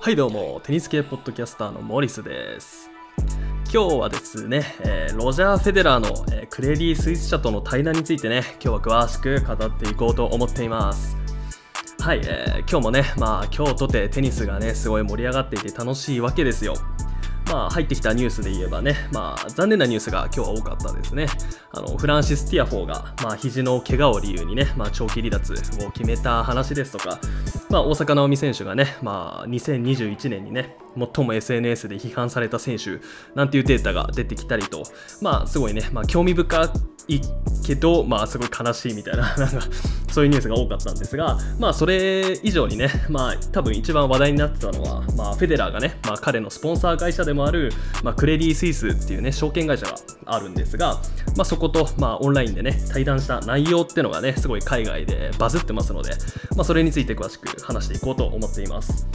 はいどうもテニス系ポッドキャスターのモリスです。今日はですね、えー、ロジャー・フェデラーの、えー、クレディ・スイス社との対談についてね今日は詳しく語っていこうと思っています。はい、えー、今日もねまあ今日とてテニスがねすごい盛り上がっていて楽しいわけですよ。まあ、入ってきたニュースで言えばね、まあ、残念なニュースが今日は多かったですね。あのフランシス・ティアフォーが、まあ、肘の怪我を理由にね、まあ、長期離脱を決めた話ですとか、まあ、大坂なおみ選手がね、まあ、2021年にね、最も SNS で批判された選手なんていうデータが出てきたりと、まあ、すごいね、まあ、興味深いけど、まあ、すごい悲しいみたいな、なんか、そういうニュースが多かったんですが、まあ、それ以上にね、まあ、多分一番話題になってたのは、まあ、フェデラーがね、まあ、彼のスポンサー会社でもある、まあ、クレディ・スイスっていうね、証券会社があるんですが、まあ、そこと、まあ、オンラインでね、対談した内容っていうのがね、すごい海外でバズってますので、まあ、それについて詳しく話していこうと思っています。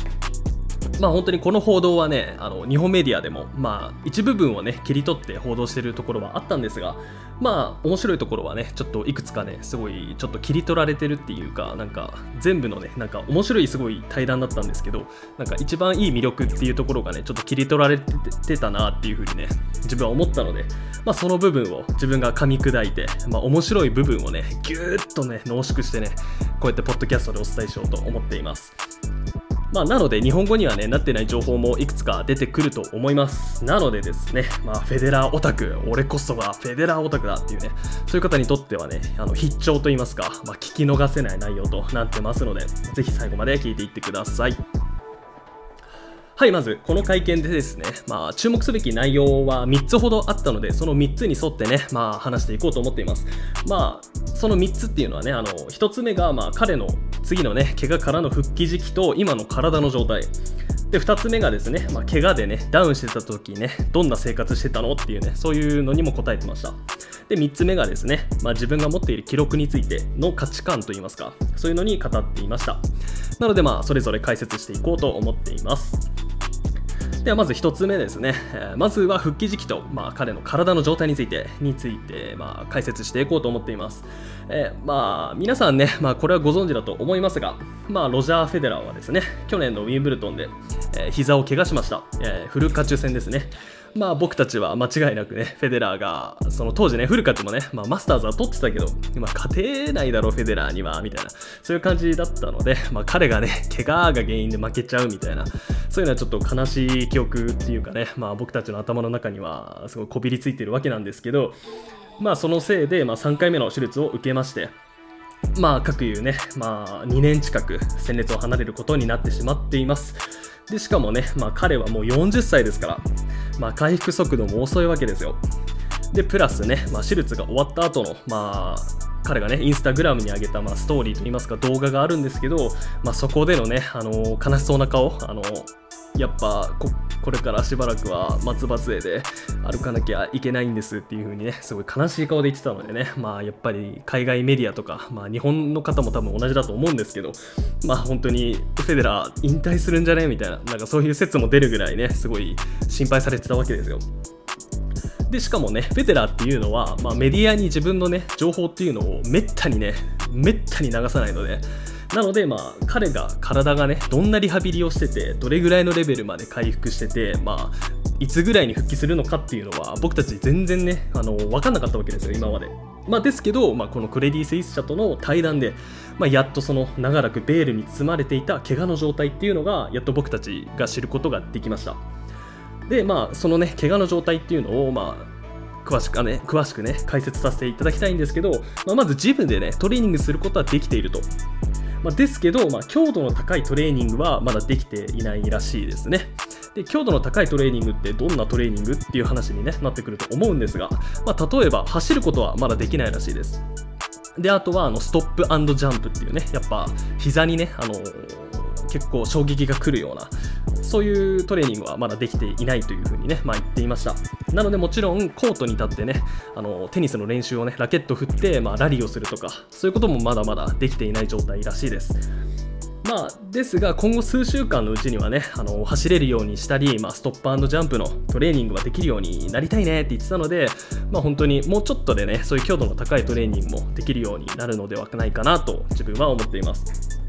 まあ本当にこの報道はね、あの日本メディアでも、まあ一部分をね、切り取って報道しているところはあったんですが、まあ面白いところはね、ちょっといくつかね、すごいちょっと切り取られてるっていうか、なんか全部のね、なんか面白いすごい対談だったんですけど、なんか一番いい魅力っていうところがね、ちょっと切り取られてたなっていうふうにね、自分は思ったので、まあその部分を自分が噛み砕いて、まあ面白い部分をね、ぎゅーっとね、濃縮してね、こうやってポッドキャストでお伝えしようと思っています。まあ、なので日本語にはねなってない情報もいくつか出てくると思います。なのでですね、まあ、フェデラーオタク俺こそがフェデラーオタクだっていうねそういう方にとってはねあの必聴と言いますか、まあ、聞き逃せない内容となってますのでぜひ最後まで聞いていってください。はい、まず、この会見でですね、まあ、注目すべき内容は3つほどあったので、その3つに沿ってね、まあ、話していこうと思っています。まあ、その3つっていうのはね、あの、1つ目が、まあ、彼の次のね、怪我からの復帰時期と今の体の状態。で、2つ目がですね、まあ、怪我でね、ダウンしてた時ね、どんな生活してたのっていうね、そういうのにも答えてました。で、3つ目がですね、まあ、自分が持っている記録についての価値観といいますか、そういうのに語っていました。なので、まあ、それぞれ解説していこうと思っています。ではまず1つ目ですね、えー、まずは復帰時期と、まあ、彼の体の状態についてについて、まあ、解説していこうと思っています、えー、まあ、皆さんね、まあ、これはご存知だと思いますが、まあ、ロジャー・フェデラーはですね去年のウィンブルトンで、えー、膝を怪我しました、えー、フルカチュ戦ですね。まあ僕たちは間違いなくね、フェデラーが、その当時ね、フルカツもね、まあ、マスターズは取ってたけど、まあ、勝てないだろ、フェデラーには、みたいな、そういう感じだったので、まあ、彼がね、怪我が原因で負けちゃうみたいな、そういうのはちょっと悲しい記憶っていうかね、まあ僕たちの頭の中には、すごいこびりついてるわけなんですけど、まあそのせいで、まあ、3回目の手術を受けまして、まあ、各いうね、まあ、2年近く戦列を離れることになってしまっています。で、しかもね、まあ、彼はもう40歳ですから、まあ、回復速度も遅いわけですよ。で、プラスね、まあ、手術が終わった後の、まあ、彼がね、インスタグラムに上げた、まあ、ストーリーといいますか動画があるんですけど、まあ、そこでのね、あの悲しそうな顔、あのやっぱここれからしばらくは松葉杖で歩かなきゃいけないんですっていう風にねすごい悲しい顔で言ってたのでねまあやっぱり海外メディアとか、まあ、日本の方も多分同じだと思うんですけどまあ本当にフェデラー引退するんじゃね？みたいななんかそういう説も出るぐらいねすごい心配されてたわけですよ。でしかもねフェデラーっていうのは、まあ、メディアに自分のね情報っていうのをめったにねめったに流さないのでなので、まあ、彼が体がねどんなリハビリをしててどれぐらいのレベルまで回復してて、まあ、いつぐらいに復帰するのかっていうのは僕たち全然ねあの分かんなかったわけですよ今まで。まあ、ですけど、まあ、このクレディ・スイス社との対談で、まあ、やっとその長らくベールに包まれていた怪我の状態っていうのがやっと僕たちが知ることができましたでまあそのね怪我の状態っていうのをまあ詳しくね詳しくね解説させていただきたいんですけど、まあ、まずジムでねトレーニングすることはできているとまあ、ですけど、まあ、強度の高いトレーニングはまだできていないらしいですね。で強度の高いトレーニングってどんなトレーニングっていう話に、ね、なってくると思うんですが、まあ、例えば走ることはまだできないらしいです。であとはあのストップジャンプっていうねやっぱ膝にねあの結構衝撃が来るようなそういうトレーニングはまだできていないというふうにね、まあ、言っていましたなのでもちろんコートに立ってねあのテニスの練習をねラケット振って、まあ、ラリーをするとかそういうこともまだまだできていない状態らしいですまあ、ですが今後数週間のうちにはねあの走れるようにしたり、まあ、ストップジャンプのトレーニングはできるようになりたいねって言ってたので、まあ、本当にもうちょっとでねそういう強度の高いトレーニングもできるようになるのではないかなと自分は思っています。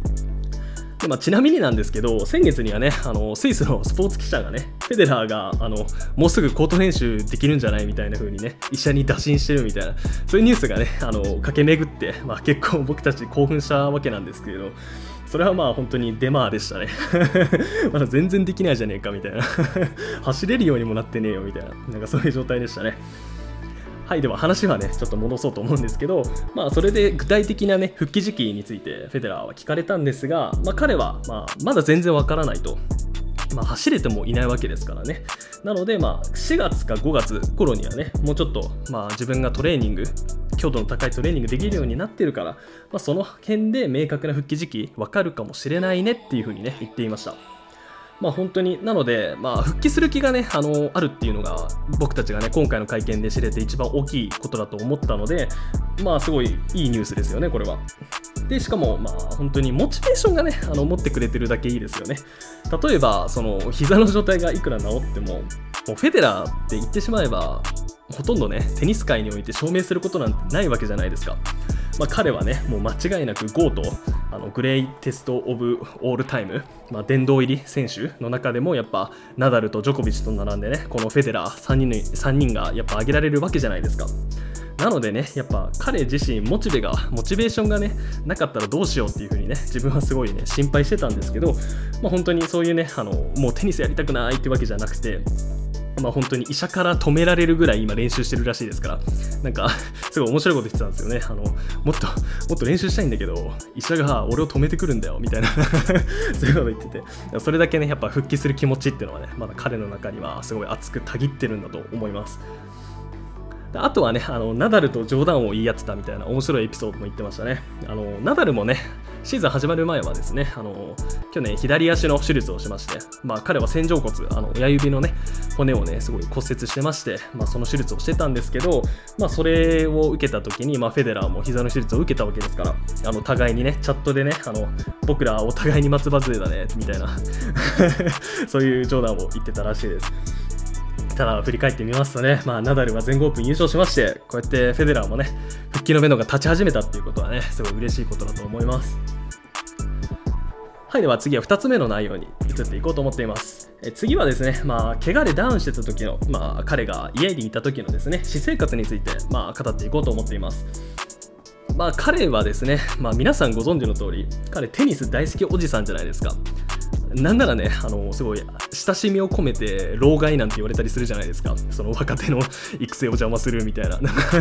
でまあ、ちなみになんですけど、先月にはね、あのスイスのスポーツ記者がね、フェデラーがあのもうすぐコート練習できるんじゃないみたいな風にね、医者に打診してるみたいな、そういうニュースがね、あの駆け巡って、まあ、結構僕たち興奮したわけなんですけれど、それはまあ本当にデマでしたね まだ全然できないじゃねえかみたいな 走れるようにもなってねえよみたいな、なんかそういう状態でしたね。はい、では話はね、ちょっと戻そうと思うんですけど、まあ、それで具体的なね、復帰時期についてフェデラーは聞かれたんですが、まあ、彼は、まあ、まだ全然わからないと。まあ、走れてもいないわけですからね。なので、まあ、4月か5月頃にはね、もうちょっと、まあ、自分がトレーニング、強度の高いトレーニングできるようになってるから、まあ、その辺で明確な復帰時期わかるかもしれないねっていうふうにね、言っていました。まあ、本当になので、まあ、復帰する気がねあのあるっていうのが僕たちがね今回の会見で知れて一番大きいことだと思ったのでまあすごいいいニュースですよねこれは。でしかもまあ本当にモチベーションがねあの持ってくれてるだけいいですよね。例えばその膝の状態がいくら治ってももうフェデラーって言ってしまえばほとんどねテニス界において証明することなんてないわけじゃないですか。まあ、彼はね、もう間違いなく GO とあのグレイテスト・オブ・オールタイム、まあ、殿堂入り選手の中でもやっぱナダルとジョコビッチと並んでね、このフェデラー3人 ,3 人がやっぱ挙げられるわけじゃないですか。なのでね、やっぱ彼自身、モチベが、モチベーションがね、なかったらどうしようっていう風にね、自分はすごいね、心配してたんですけど、まあ、本当にそういうね、あのもうテニスやりたくないってわけじゃなくて、まあ、本当に医者から止められるぐらい今練習してるらしいですから、なんか、すごい面白いこと言ってたんですよね。あの、もっと、もっと練習したいんだけど、医者が俺を止めてくるんだよ、みたいな そういうこと言ってて、それだけね、やっぱ復帰する気持ちっていうのはね、まだ彼の中にはすごい熱くたぎってるんだと思います。あとはね、あのナダルと冗談を言い合ってたみたいな面白いエピソードも言ってましたね。あのナダルもね、シーズン始まる前はですね、あの去年左足の手術をしまして、まあ、彼は線状骨、あの親指のね、骨をね、すごい骨折してまして、まあ、その手術をしてたんですけど、まあ、それを受けた時に、まあ、フェデラーも膝の手術を受けたわけですから、あの互いにね、チャットでね、あの僕らお互いに松葉杖だね、みたいな そういう冗談を言ってたらしいです。ただ振り返ってみますとね、まあ、ナダルは全豪オープン優勝しまして、こうやってフェデラーもね、復帰の目のが立ち始めたっていうことはね、すごい嬉しいことだと思います。はい、では次は2つ目の内容に移っていこうと思っています。え次はですね、まあ、怪我でダウンしてた時の、まあ、彼が家にいた時のですね、私生活について、まあ、語っていこうと思っています。まあ、彼はですね、まあ、皆さんご存知の通り、彼テニス大好きおじさんじゃないですか。なんならね、あのすごい親しみを込めて老害なんて言われたりするじゃないですか。その若手の 育成を邪魔するみたいな。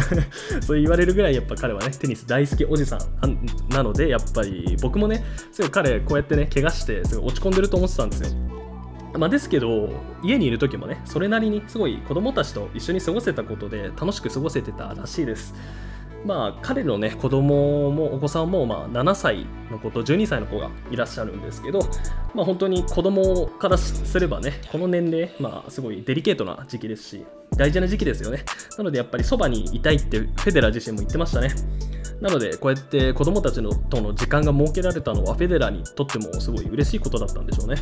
そう言われるぐらいやっぱ彼はね、テニス大好きおじさんなので、やっぱり僕もね、すごい彼こうやってね、怪我してすごい落ち込んでると思ってたんですよ。まあ、ですけど、家にいる時もね、それなりにすごい子供たちと一緒に過ごせたことで楽しく過ごせてたらしいです。まあ、彼のね子供もお子さんもまあ7歳の子と12歳の子がいらっしゃるんですけど、まあ、本当に子供からすればねこの年齢、まあ、すごいデリケートな時期ですし大事な時期ですよね。なのでやっぱりそばにいたいってフェデラー自身も言ってましたね。なのでこうやって子供たちのとの時間が設けられたのはフェデラーにとってもすごい嬉しいことだったんでしょうね。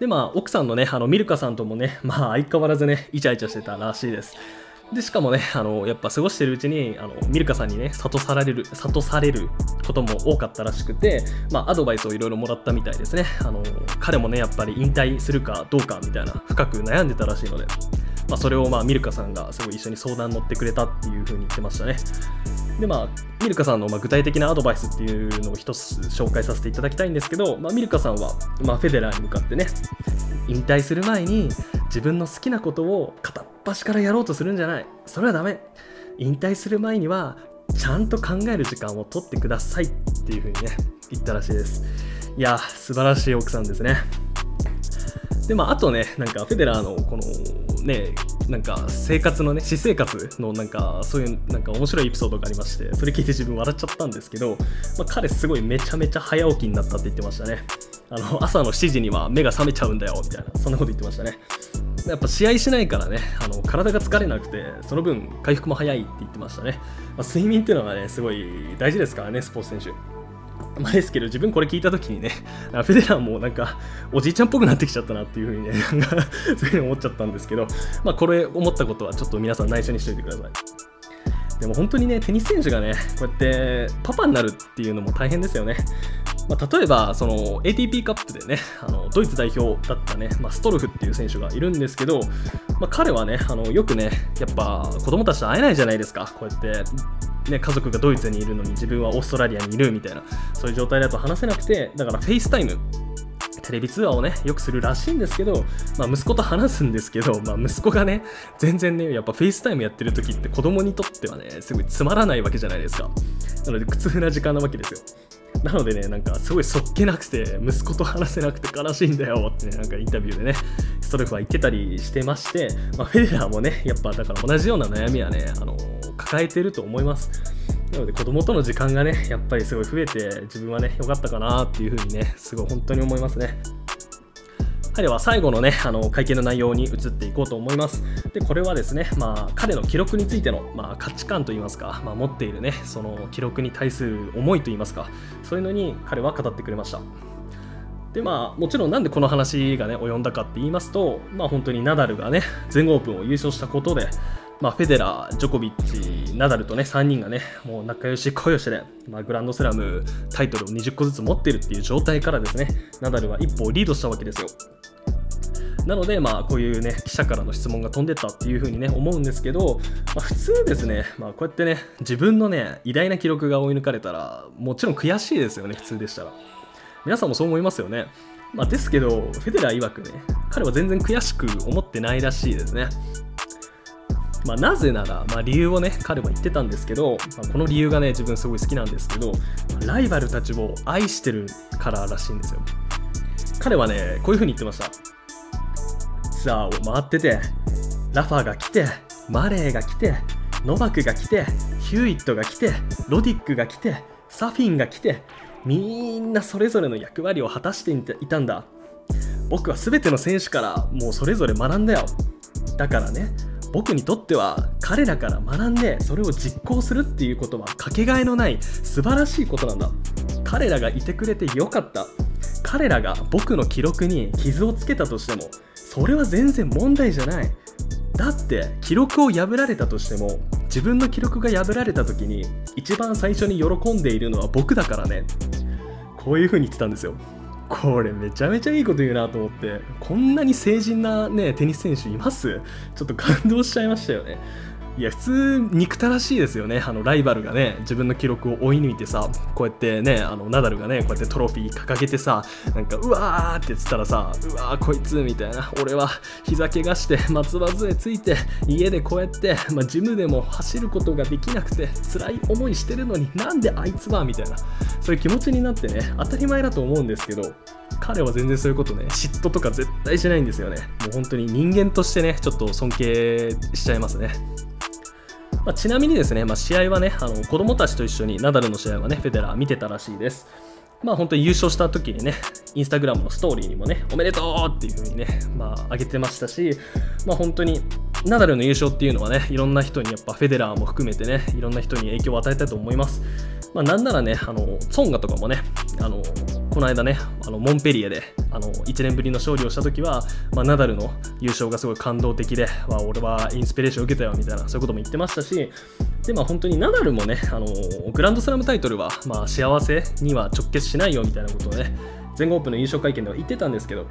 でまあ奥さんのねあのミルカさんともねまあ相変わらずねイチャイチャしてたらしいです。でしかもね あのやっぱ過ごしてるうちにあのミルカさんにね諭される諭されることも多かったらしくて、まあ、アドバイスをいろいろもらったみたいですね。あの彼もねやっぱり引退するかどうかみたいな深く悩んでたらしいので、まあ、それをまあミルカさんがすごい一緒に相談に乗ってくれたっていう風に言ってましたね。でまあミルカさんのま具体的なアドバイスっていうのを一つ紹介させていただきたいんですけど、まあ、ミルカさんは、ま、フェデラーに向かってね引退する前に自分の好きなことを片っ端からやろうとするんじゃない。それはダメ。引退する前にはちゃんと考える時間を取ってくださいっていう風にね言ったらしいです。いや素晴らしい奥さんですね。でまああとねなんかフェデラーのこのねなんか生活のね私生活のなんかそういうなんか面白いエピソードがありましてそれ聞いて自分笑っちゃったんですけど、まあ、彼すごいめちゃめちゃ早起きになったって言ってましたね。あの朝の7時には目が覚めちゃうんだよみたいなそんなこと言ってましたね。やっぱ試合しないからねあの体が疲れなくてその分回復も早いって言ってましたね、まあ、睡眠っていうのがねすごい大事ですからねスポーツ選手。まあ、ですけど自分これ聞いた時にね フェデラーもなんかおじいちゃんっぽくなってきちゃったなっていうふうにねなんかそういうふうに思っちゃったんですけどまあこれ思ったことはちょっと皆さん内緒にしといてください。でも本当にねテニス選手がねこうやってパパになるっていうのも大変ですよね。まあ、例えばその ATP カップでねあのドイツ代表だったね、まあ、ストルフっていう選手がいるんですけど、まあ、彼はねあのよくねやっぱ子供たちと会えないじゃないですか。こうやってね、家族がドイツにいるのに自分はオーストラリアにいるみたいなそういう状態だと話せなくてだから FaceTime テレビ通話をねよくするらしいんですけど、まあ、息子と話すんですけど、まあ、息子がね全然ねやっぱ FaceTime やってる時って子供にとってはねすごいつまらないわけじゃないですか。なので苦痛な時間なわけですよ。なのでね、なんかすごいそっけなくて、息子と話せなくて悲しいんだよってね、なんかインタビューでね、ストレフは言ってたりしてまして、まあ、フェデラーもね、やっぱだから同じような悩みはね、あの抱えてると思います。なので子供との時間がね、やっぱりすごい増えて、自分はね、良かったかなっていうふうにね、すごい本当に思いますね。はい、では最後のね、あの会見の内容に移っていこうと思います。で、これはですね、まあ、彼の記録についての、まあ、価値観といいますか、まあ、持っているね、その記録に対する思いといいますか、そういうのに彼は語ってくれました。でまあ、もちろんなんでこの話がね及んだかって言いますと、まあ、本当にナダルがね全豪オープンを優勝したことで、まあ、フェデラー、ジョコビッチ、ナダルとね3人がねもう仲良し恋良しで、まあ、グランドスラムタイトルを20個ずつ持ってるっていう状態からですねナダルは一歩リードしたわけですよ。なので、まあ、こういうね、記者からの質問が飛んでったっていうふうにね、思うんですけど、まあ、普通ですね、まあ、こうやってね、自分のね、偉大な記録が追い抜かれたら、もちろん悔しいですよね、普通でしたら。皆さんもそう思いますよね。まあ、ですけど、フェデラー曰くね、彼は全然悔しく思ってないらしいですね。まあ、なぜなら、まあ、理由をね、彼は言ってたんですけど、まあ、この理由がね、自分すごい好きなんですけど、ライバルたちを愛してるかららしいんですよ。彼はね、こういうふうに言ってました。ツアーを回っててラファが来てマレーが来てノバクが来てヒューイットが来てロディックが来てサフィンが来てみんなそれぞれの役割を果たしていたんだ。僕は全ての選手からもうそれぞれ学んだよ。だからね僕にとっては彼らから学んでそれを実行するっていうことはかけがえのない素晴らしいことなんだ。彼らがいてくれてよかった。彼らが僕の記録に傷をつけたとしてもそれは全然問題じゃない。だって記録を破られたとしても自分の記録が破られた時に一番最初に喜んでいるのは僕だからね。こういう風に言ってたんですよ。これめちゃめちゃいいこと言うなと思って。こんなに成人なねテニス選手います？ちょっと感動しちゃいましたよね。いや普通憎たらしいですよね。あのライバルがね自分の記録を追い抜いてさこうやってねあのナダルがねこうやってトロフィー掲げてさなんかうわーって言ったらさうわーこいつみたいな。俺は膝怪我して松葉杖ついて家でこうやって、まあ、ジムでも走ることができなくて辛い思いしてるのになんであいつはみたいな。そういう気持ちになってね当たり前だと思うんですけど彼は全然そういうことね嫉妬とか絶対しないんですよね。もう本当に人間としてねちょっと尊敬しちゃいますね。まあ、ちなみにですね、まあ、試合はね、あの子供たちと一緒にナダルの試合はね、フェデラー見てたらしいです。まあ本当に優勝した時にね、インスタグラムのストーリーにもね、おめでとうっていう風にね、まあ上げてましたし、まあ本当にナダルの優勝っていうのはね、いろんな人にやっぱフェデラーも含めてね、いろんな人に影響を与えたいと思います。まあなんならね、あの、ソンガとかもね、あの、この間ね、あのモンペリエであの1年ぶりの勝利をした時は、まあ、ナダルの優勝がすごい感動的で、わ俺はインスピレーションを受けたよみたいな、そういうことも言ってましたし、でまあ、本当にナダルもね、あのグランドスラムタイトルは、まあ、幸せには直結しないよみたいなことをね、全豪オープンの優勝会見では言ってたんですけど、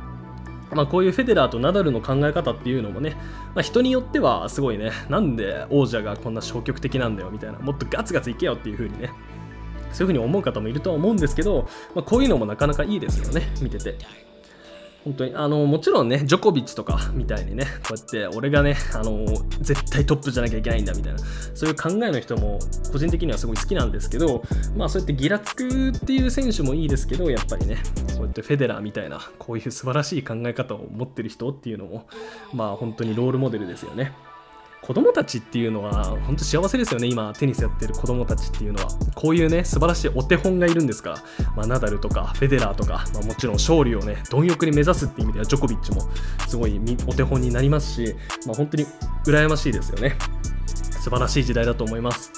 まあ、こういうフェデラーとナダルの考え方っていうのもね、まあ、人によってはすごいね、なんで王者がこんな消極的なんだよみたいな、もっとガツガツいけよっていう風にね、そういうふうに思う方もいるとは思うんですけど、まあ、こういうのもなかなかいいですよね見てて。本当にあのもちろんねジョコビッチとかみたいにねこうやって俺がねあの絶対トップじゃなきゃいけないんだみたいなそういう考えの人も個人的にはすごい好きなんですけどまあそうやってギラつくっていう選手もいいですけどやっぱりねこうやってフェデラーみたいなこういう素晴らしい考え方を持ってる人っていうのもまあ本当にロールモデルですよね。子供たちっていうのは本当幸せですよね。今テニスやってる子供たちっていうのは。こういうね素晴らしいお手本がいるんですから、まあ、ナダルとかフェデラーとか、まあ、もちろん勝利をね貪欲に目指すっていう意味ではジョコビッチもすごいお手本になりますし、まあ、本当に羨ましいですよね。素晴らしい時代だと思います。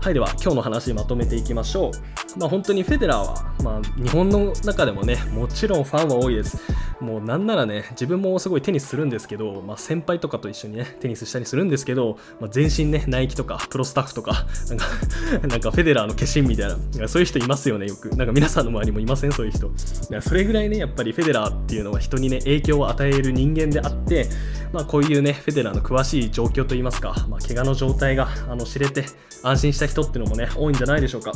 はいでは今日の話まとめていきましょう。まあ、本当にフェデラーは、まあ、日本の中でもねもちろんファンは多いです。もうなんならね自分もすごいテニスするんですけど、まあ、先輩とかと一緒にねテニスしたりするんですけど、まあ、全身ねナイキとかプロスタッフとか なんかなんかフェデラーの化身みたいなそういう人いますよねよく。なんか皆さんの周りもいません？そういう人。それぐらいねやっぱりフェデラーっていうのは人にね影響を与える人間であってまあこういうねフェデラーの詳しい状況といいますか、まあ、怪我の状態があの知れて安心した人っていうのもね多いんじゃないでしょうか。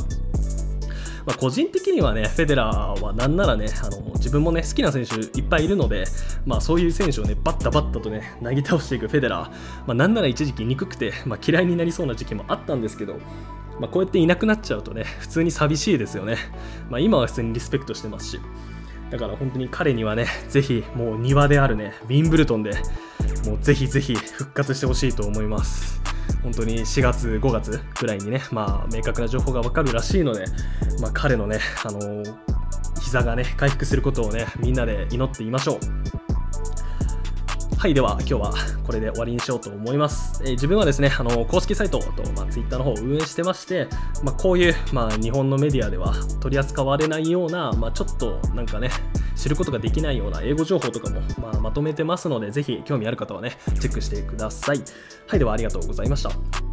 まあ、個人的にはね、フェデラーはなんならね、あの自分もね、好きな選手いっぱいいるので、まあ、そういう選手をね、バッタバッタとね、なぎ倒していくフェデラー、まあ、なんなら一時期憎くて、まあ、嫌いになりそうな時期もあったんですけど、まあ、こうやっていなくなっちゃうとね、普通に寂しいですよね。まあ、今は普通にリスペクトしてますし。だから本当に彼にはね、ぜひもう庭であるね、ウィンブルトンでもうぜひぜひ復活してほしいと思います。本当に4月、5月ぐらいにね、まあ、明確な情報がわかるらしいので、まあ、彼のね、あのー、膝がね、回復することをね、みんなで祈っていましょう。はい、では今日はこれで終わりにしようと思います。えー、自分はですね、あの公式サイトと、まあ、Twitter の方を運営してまして、まあ、こういう、まあ、日本のメディアでは取り扱われないような、まあ、ちょっとなんかね、知ることができないような英語情報とかも、まあ、まとめてますので、ぜひ興味ある方はね、チェックしてください。はい、ではありがとうございました。